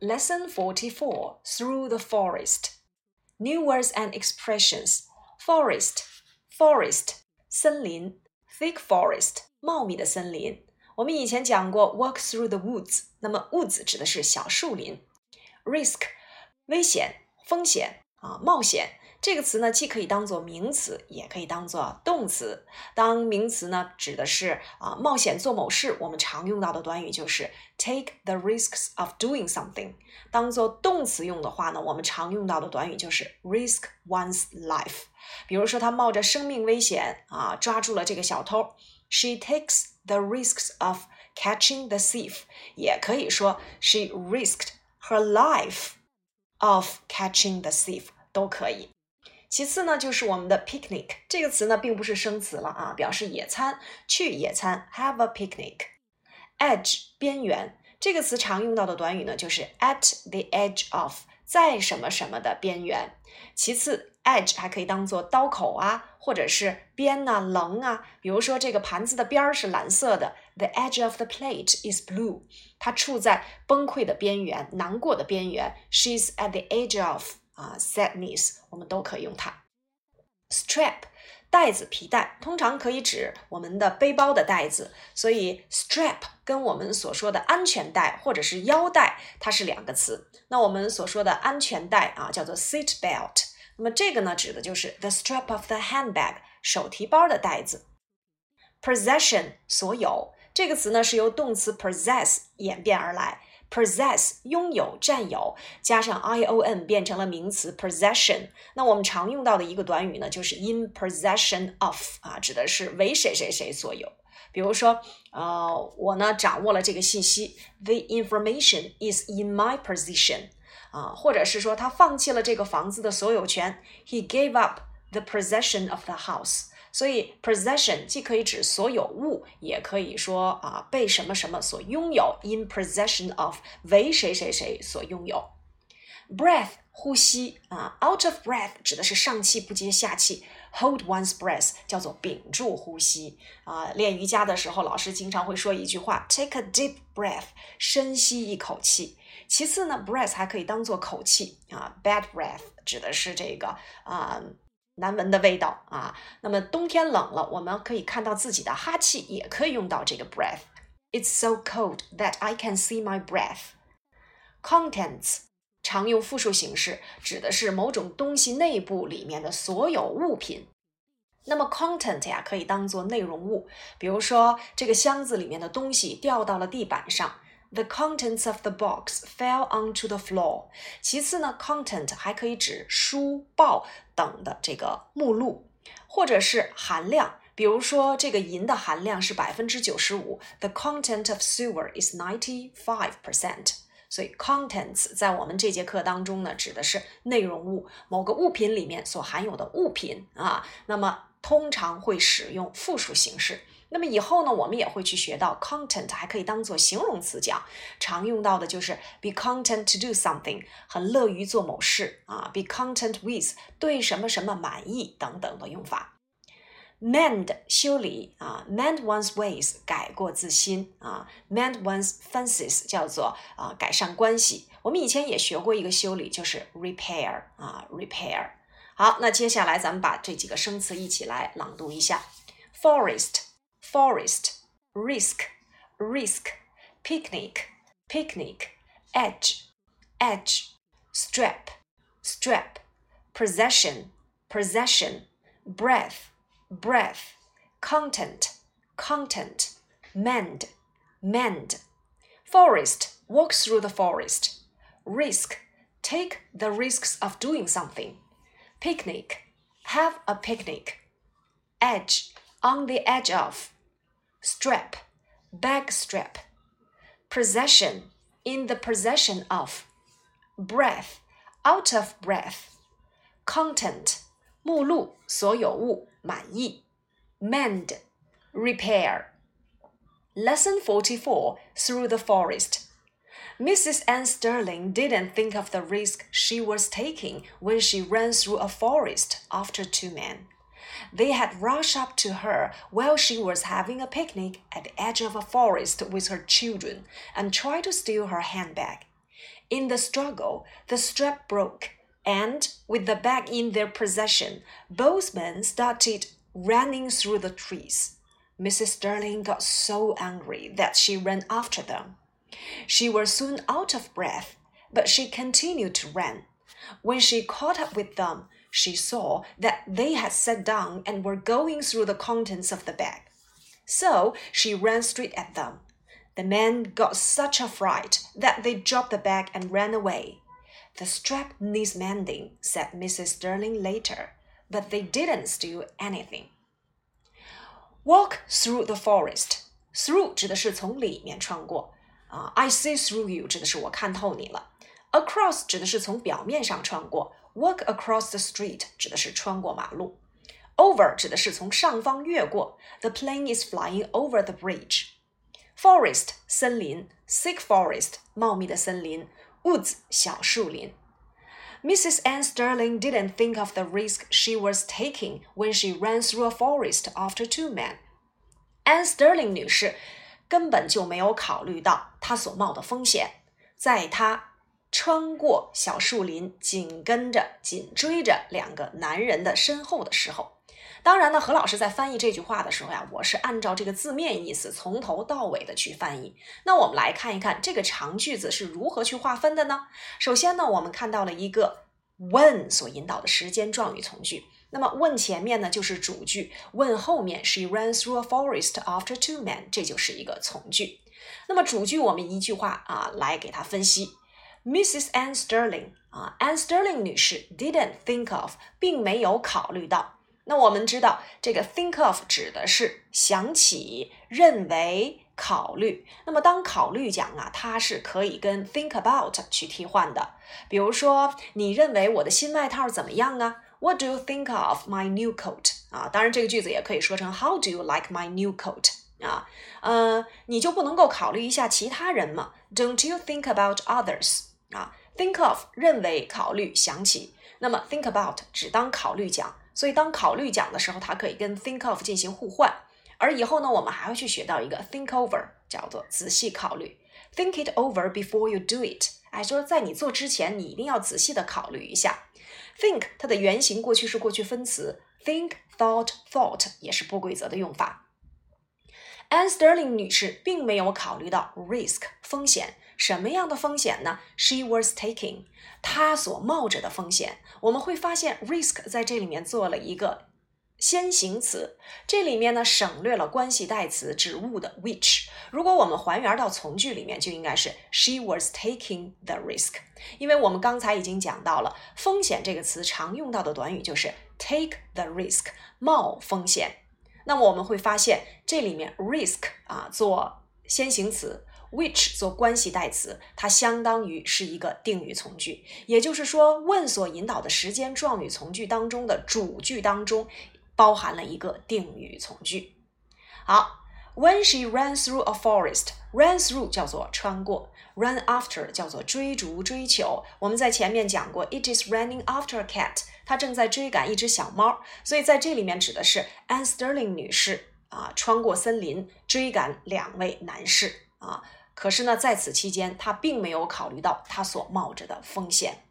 Lesson 44 Through the Forest. New words and expressions. Forest, forest, 森林，thick forest, 茂密的森林。我们以前讲过 walk through the woods，那么 woods 指的是小树林。Risk，危险、风险啊，冒险。 这个词呢，既可以当做名词，也可以当做动词。当名词呢，指的是啊冒险做某事，我们常用到的短语就是 take the risks of doing something。当做动词用的话呢，我们常用到的短语就是 risk one's life。比如说，他冒着生命危险啊抓住了这个小偷，she takes the risks of catching the thief。也可以说 she risked her life of catching the thief，都可以。其次呢，就是我们的 picnic 这个词呢，并不是生词了啊，表示野餐，去野餐，have a picnic。edge 边缘这个词常用到的短语呢，就是 at the edge of，在什么什么的边缘。其次，edge 还可以当做刀口啊，或者是边呐、棱啊。比如说，这个盘子的边儿是蓝色的，the edge of the plate is blue，它处在崩溃的边缘，难过的边缘，she's at the edge of。啊，sadness，我们都可以用它。strap，带子、皮带，通常可以指我们的背包的带子，所以 strap 跟我们所说的安全带或者是腰带，它是两个词。那我们所说的安全带啊，叫做 seat belt。那么这个呢，指的就是 the strap of the handbag，手提包的带子。possession，所有，这个词呢是由动词 possess 演变而来。Possess 拥有、占有，加上 i o n 变成了名词 possession。那我们常用到的一个短语呢，就是 in possession of 啊，指的是为谁谁谁所有。比如说，呃，我呢掌握了这个信息，the information is in my possession。啊，或者是说他放弃了这个房子的所有权，he gave up the possession of the house。所以，possession 既可以指所有物，也可以说啊被什么什么所拥有，in possession of 为谁谁谁所拥有。breath 呼吸啊，out of breath 指的是上气不接下气，hold one's breath 叫做屏住呼吸啊。练瑜伽的时候，老师经常会说一句话：take a deep breath，深吸一口气。其次呢，breath 还可以当做口气啊，bad breath 指的是这个啊。难闻的味道啊。那么冬天冷了，我们可以看到自己的哈气，也可以用到这个 breath。It's so cold that I can see my breath. Contents 常用复数形式，指的是某种东西内部里面的所有物品。那么 content 呀，可以当做内容物，比如说这个箱子里面的东西掉到了地板上。The contents of the box fell onto the floor。其次呢，content 还可以指书报等的这个目录，或者是含量。比如说，这个银的含量是百分之九十五。The content of silver is ninety five percent。所以，contents 在我们这节课当中呢，指的是内容物，某个物品里面所含有的物品啊。那么，通常会使用复数形式。那么以后呢，我们也会去学到 content 还可以当做形容词讲，常用到的就是 be content to do something，很乐于做某事啊，be content with 对什么什么满意等等的用法。mend 修理啊，mend one's ways 改过自新啊，mend one's fences 叫做啊改善关系。我们以前也学过一个修理，就是 repair 啊，repair。好，那接下来咱们把这几个生词一起来朗读一下：forest。Forest, risk, risk, picnic, picnic, edge, edge, strap, strap, possession, possession, breath, breath, content, content, mend, mend. Forest, walk through the forest. Risk, take the risks of doing something. Picnic, have a picnic. Edge, on the edge of, strap, back strap, possession, in the possession of, breath, out of breath, content, 目录所有物满意，mend, repair. Lesson 44 Through the Forest. Mrs. Anne Sterling didn't think of the risk she was taking when she ran through a forest after two men. They had rushed up to her while she was having a picnic at the edge of a forest with her children and tried to steal her handbag. In the struggle, the strap broke, and with the bag in their possession, both men started running through the trees. Mrs. Sterling got so angry that she ran after them. She was soon out of breath, but she continued to run. When she caught up with them, she saw that they had sat down and were going through the contents of the bag. So she ran straight at them. The men got such a fright that they dropped the bag and ran away. The strap needs mending, said Mrs. Sterling later, but they didn't steal anything. Walk through the forest. Through 指的是从里面穿过啊，I see through you 指的是我看透你了。Across 指的是从表面上穿过 ，Walk across the street 指的是穿过马路。Over 指的是从上方越过，The plane is flying over the bridge。Forest 森林，thick forest 茂密的森林，woods 小树林。Mrs. Anne Sterling didn't think of the risk she was taking when she ran through a forest after two men. Anne Sterling 女士根本就没有考虑到她所冒的风险，在她 穿过小树林，紧跟着、紧追着两个男人的身后的时候。当然呢，何老师在翻译这句话的时候呀，我是按照这个字面意思从头到尾的去翻译。那我们来看一看这个长句子是如何去划分的呢？首先呢，我们看到了一个 when 所引导的时间状语从句。那么 when 前面呢就是主句，when 后面 she ran through a forest after two men，这就是一个从句。那么主句我们一句话啊来给它分析。Mrs. Anne Sterling 啊，Anne Sterling 女士 didn't think of，并没有考虑到。那我们知道，这个 think of 指的是想起、认为、考虑。那么当考虑讲啊，它是可以跟 think about 去替换的。比如说，你认为我的新外套怎么样啊？What do you think of my new coat？啊，当然这个句子也可以说成 How do you like my new coat？啊，呃，你就不能够考虑一下其他人吗？Don't you think about others？啊，think of 认为、考虑、想起。那么 think about 只当考虑讲。所以当考虑讲的时候，它可以跟 think of 进行互换。而以后呢，我们还会去学到一个 think over，叫做仔细考虑。Think it over before you do it。哎，说在你做之前，你一定要仔细的考虑一下。Think 它的原型过去式过去分词，think thought thought 也是不规则的用法。Anne Sterling 女士并没有考虑到 risk 风险。什么样的风险呢？She was taking，她所冒着的风险。我们会发现，risk 在这里面做了一个先行词，这里面呢省略了关系代词指物的 which。如果我们还原到从句里面，就应该是 She was taking the risk。因为我们刚才已经讲到了，风险这个词常用到的短语就是 take the risk，冒风险。那么我们会发现，这里面 risk 啊做先行词。Which 做关系代词，它相当于是一个定语从句，也就是说，when 所引导的时间状语从句当中的主句当中包含了一个定语从句。好，When she ran through a forest，run through 叫做穿过，run after 叫做追逐追求。我们在前面讲过，it is running after a cat，它正在追赶一只小猫，所以在这里面指的是 Anne Sterling 女士啊，穿过森林追赶两位男士啊。可是呢，在此期间，他并没有考虑到他所冒着的风险。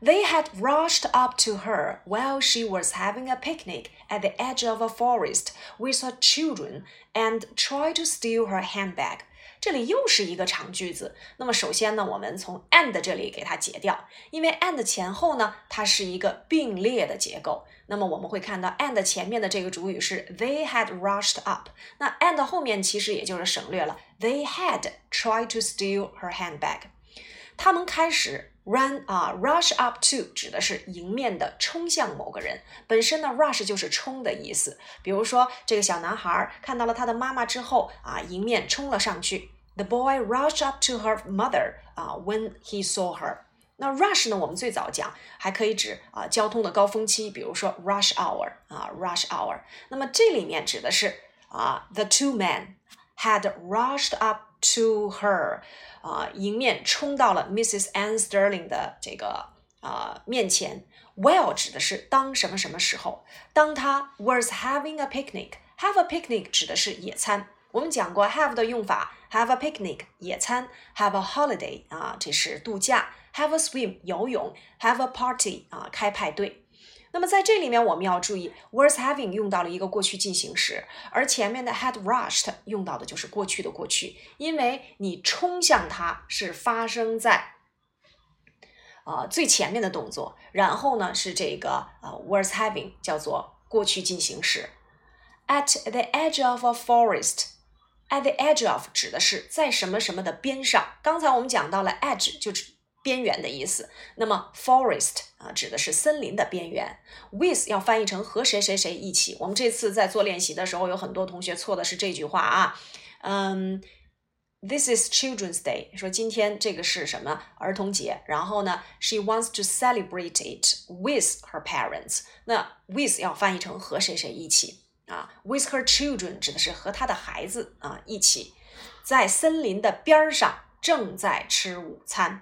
They had rushed up to her while she was having a picnic at the edge of a forest with her children and tried to steal her handbag. 这里又是一个长句子。那么首先呢，我们从 and 这里给它截掉，因为 and 前后呢，它是一个并列的结构。那么我们会看到 and 前面的这个主语是 they had rushed up，那 and 后面其实也就是省略了 they had tried to steal her handbag。他们开始 run 啊，rush up to 指的是迎面的冲向某个人，本身呢 rush 就是冲的意思。比如说这个小男孩看到了他的妈妈之后啊，迎面冲了上去。The boy rushed up to her mother 啊，when he saw her。那 rush 呢？我们最早讲还可以指啊交通的高峰期，比如说 rush hour 啊 rush hour。那么这里面指的是啊 the two men had rushed up to her 啊迎面冲到了 Mrs. Anne Sterling 的这个啊面前。While 指的是当什么什么时候？当他 was having a picnic。Have a picnic 指的是野餐。我们讲过 have 的用法。，have a picnic 野餐，have a holiday 啊这是度假，have a swim 游泳，have a party 啊开派对。那么在这里面我们要注意，was having 用到了一个过去进行时，而前面的 had rushed 用到的就是过去的过去，因为你冲向它是发生在啊最前面的动作，然后呢是这个呃 was having 叫做过去进行时。At the edge of a forest。At the edge of 指的是在什么什么的边上。刚才我们讲到了 edge 就是边缘的意思。那么 forest 啊指的是森林的边缘。With 要翻译成和谁谁谁一起。我们这次在做练习的时候，有很多同学错的是这句话啊。嗯，This is Children's Day，说今天这个是什么儿童节。然后呢，She wants to celebrate it with her parents。那 with 要翻译成和谁谁一起。啊，with her children 指的是和她的孩子啊一起，在森林的边儿上正在吃午餐，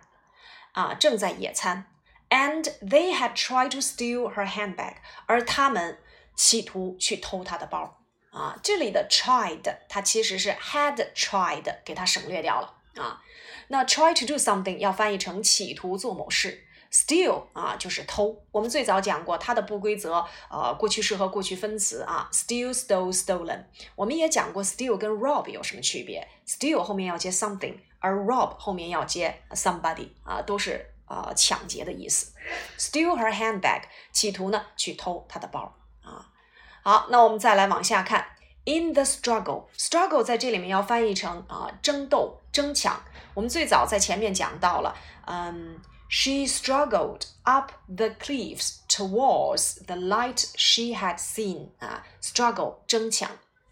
啊，正在野餐。And they had tried to steal her handbag，而他们企图去偷她的包。啊，这里的 tried 它其实是 had tried，给它省略掉了啊。那 try to do something 要翻译成企图做某事。Steal 啊，就是偷。我们最早讲过它的不规则，呃，过去式和过去分词啊，steal、stole、stolen。我们也讲过 steal 跟 rob 有什么区别？steal 后面要接 something，而 rob 后面要接 somebody 啊，都是呃抢劫的意思。Steal her handbag，企图呢去偷她的包啊。好，那我们再来往下看，in the struggle，struggle 在这里面要翻译成啊争斗、争抢。我们最早在前面讲到了，嗯。She struggled up the cliffs towards the light she had seen. 啊，struggle 争抢。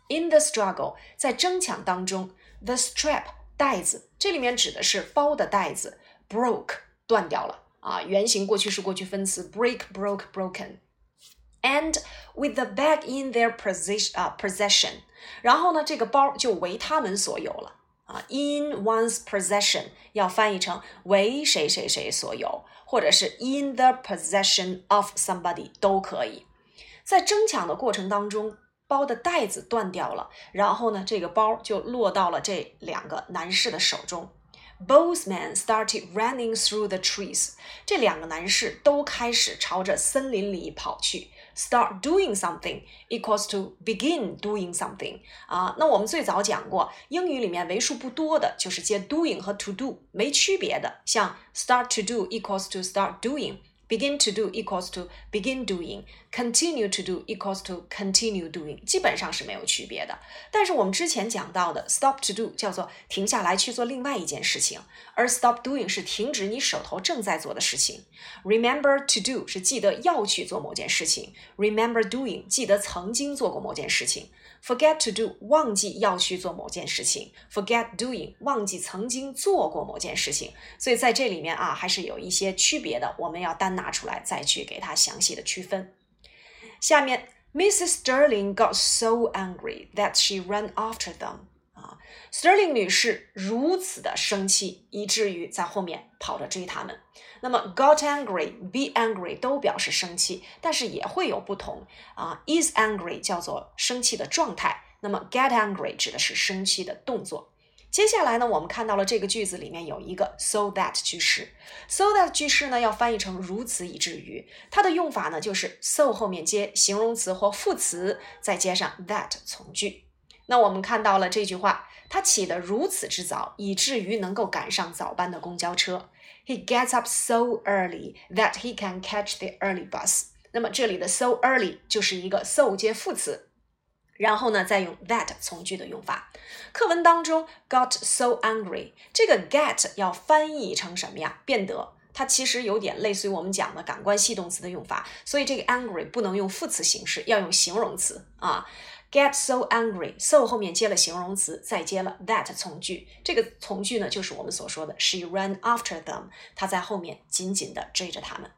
In the struggle，在争抢当中，the strap 带子，这里面指的是包的带子，broke 断掉了啊，原型过去式过去分词，break broke broken。And with the bag in their possession 啊 possession，然后呢，这个包就为他们所有了。啊，in one's possession 要翻译成为谁谁谁所有，或者是 in the possession of somebody 都可以。在争抢的过程当中， 包的带子断掉了，然后呢，这个包就落到了这两个男士的手中。Both men started running through the trees。这两个男士都开始朝着森林里跑去。Start doing something equals to begin doing something 啊，那我们最早讲过，英语里面为数不多的就是接 doing 和 to do 没区别的，像 start to do equals to start doing。Begin to do equals to begin doing, continue to do equals to continue doing，基本上是没有区别的。但是我们之前讲到的 stop to do 叫做停下来去做另外一件事情，而 stop doing 是停止你手头正在做的事情。Remember to do 是记得要去做某件事情，Remember doing 记得曾经做过某件事情。Forget to do，忘记要去做某件事情；forget doing，忘记曾经做过某件事情。所以在这里面啊，还是有一些区别的，我们要单拿出来再去给它详细的区分。下面，Mrs. Sterling got so angry that she ran after them。啊，Sterling 女士如此的生气，以至于在后面跑着追他们。那么，got angry、be angry 都表示生气，但是也会有不同啊。is angry 叫做生气的状态，那么 get angry 指的是生气的动作。接下来呢，我们看到了这个句子里面有一个 so that 句式，so that 句式呢要翻译成如此以至于，它的用法呢就是 so 后面接形容词或副词，再接上 that 从句。那我们看到了这句话，他起得如此之早，以至于能够赶上早班的公交车。He gets up so early that he can catch the early bus。那么这里的 so early 就是一个 so 接副词，然后呢再用 that 从句的用法。课文当中 got so angry，这个 get 要翻译成什么呀？变得。它其实有点类似于我们讲的感官系动词的用法，所以这个 angry 不能用副词形式，要用形容词啊。Get so angry. So 后面接了形容词，再接了 that 从句。这个从句呢，就是我们所说的 She ran after them. 她在后面紧紧的追着他们。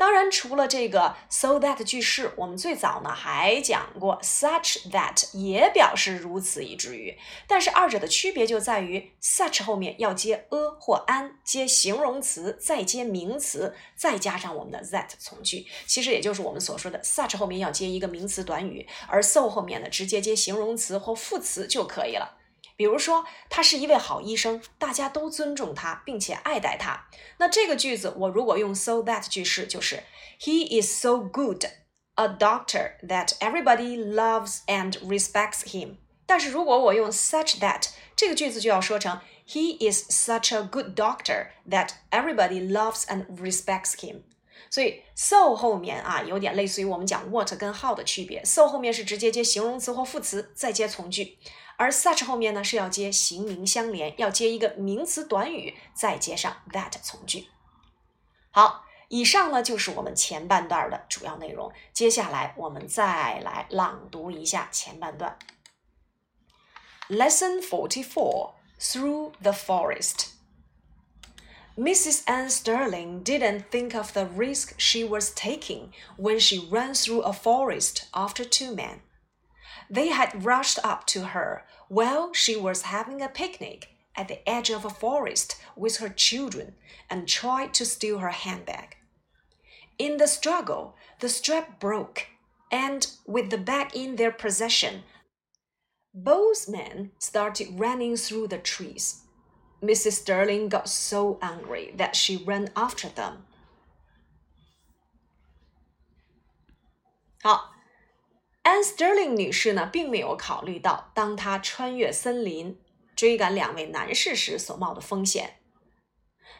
当然，除了这个 so that 句式，我们最早呢还讲过 such that 也表示如此以至于。但是二者的区别就在于 such 后面要接 a 或 an，接形容词，再接名词，再加上我们的 that 从句。其实也就是我们所说的 such 后面要接一个名词短语，而 so 后面呢直接接形容词或副词就可以了。比如说，他是一位好医生，大家都尊重他，并且爱戴他。那这个句子我如果用 so that 句式，就是 He is so good a doctor that everybody loves and respects him。但是如果我用 such that 这个句子就要说成 He is such a good doctor that everybody loves and respects him。所以 so 后面啊，有点类似于我们讲 what 跟 how 的区别。so 后面是直接接形容词或副词，再接从句。而 such 后面呢是要接形名相连，要接一个名词短语，再接上 that 从句。好，以上呢就是我们前半段的主要内容。接下来我们再来朗读一下前半段。Lesson forty-four: Through the forest. Mrs. Anne Sterling didn't think of the risk she was taking when she ran through a forest after two men. They had rushed up to her while she was having a picnic at the edge of a forest with her children and tried to steal her handbag. In the struggle, the strap broke, and with the bag in their possession, both men started running through the trees. Mrs. Sterling got so angry that she ran after them. 好，安 Sterling 女士呢，并没有考虑到当她穿越森林追赶两位男士时所冒的风险。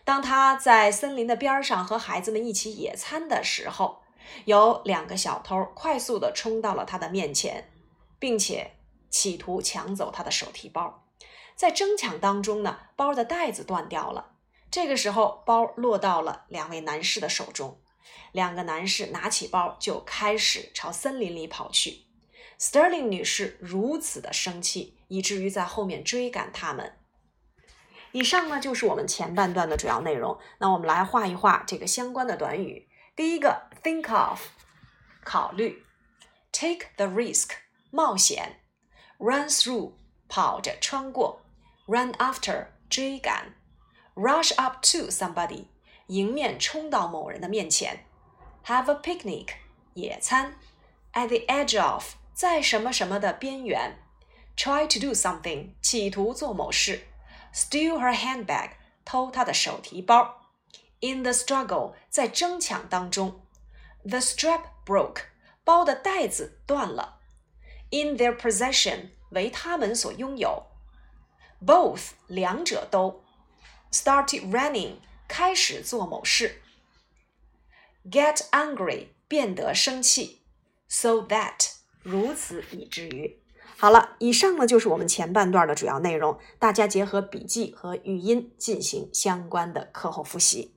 当她在森林的边上和孩子们一起野餐的时候，有两个小偷快速地冲到了她的面前，并且企图抢走她的手提包。在争抢当中呢，包的带子断掉了。这个时候，包落到了两位男士的手中。两个男士拿起包就开始朝森林里跑去。Sterling 女士如此的生气，以至于在后面追赶他们。以上呢就是我们前半段的主要内容。那我们来画一画这个相关的短语。第一个，think of，考虑；take the risk，冒险；run through，跑着穿过；run after，追赶；rush up to somebody，迎面冲到某人的面前。Have a picnic，野餐。At the edge of，在什么什么的边缘。Try to do something，企图做某事。Steal her handbag，偷她的手提包。In the struggle，在争抢当中。The strap broke，包的带子断了。In their possession，为他们所拥有。Both，两者都。Started running， 开始做某事。get angry 变得生气，so that 如此以至于。好了，以上呢就是我们前半段的主要内容，大家结合笔记和语音进行相关的课后复习。